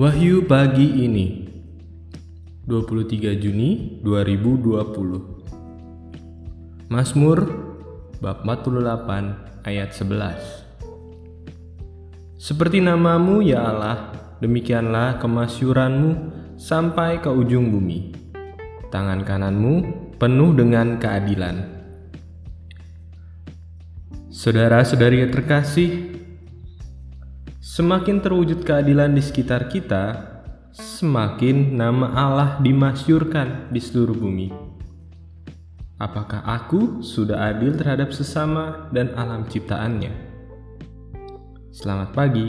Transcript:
Wahyu pagi ini 23 Juni 2020 Mazmur bab 48 ayat 11 Seperti namamu ya Allah demikianlah kemasyuranmu sampai ke ujung bumi. Tangan kananmu penuh dengan keadilan. Saudara-saudari terkasih, Semakin terwujud keadilan di sekitar kita, semakin nama Allah dimasyurkan di seluruh bumi. Apakah aku sudah adil terhadap sesama dan alam ciptaannya? Selamat pagi.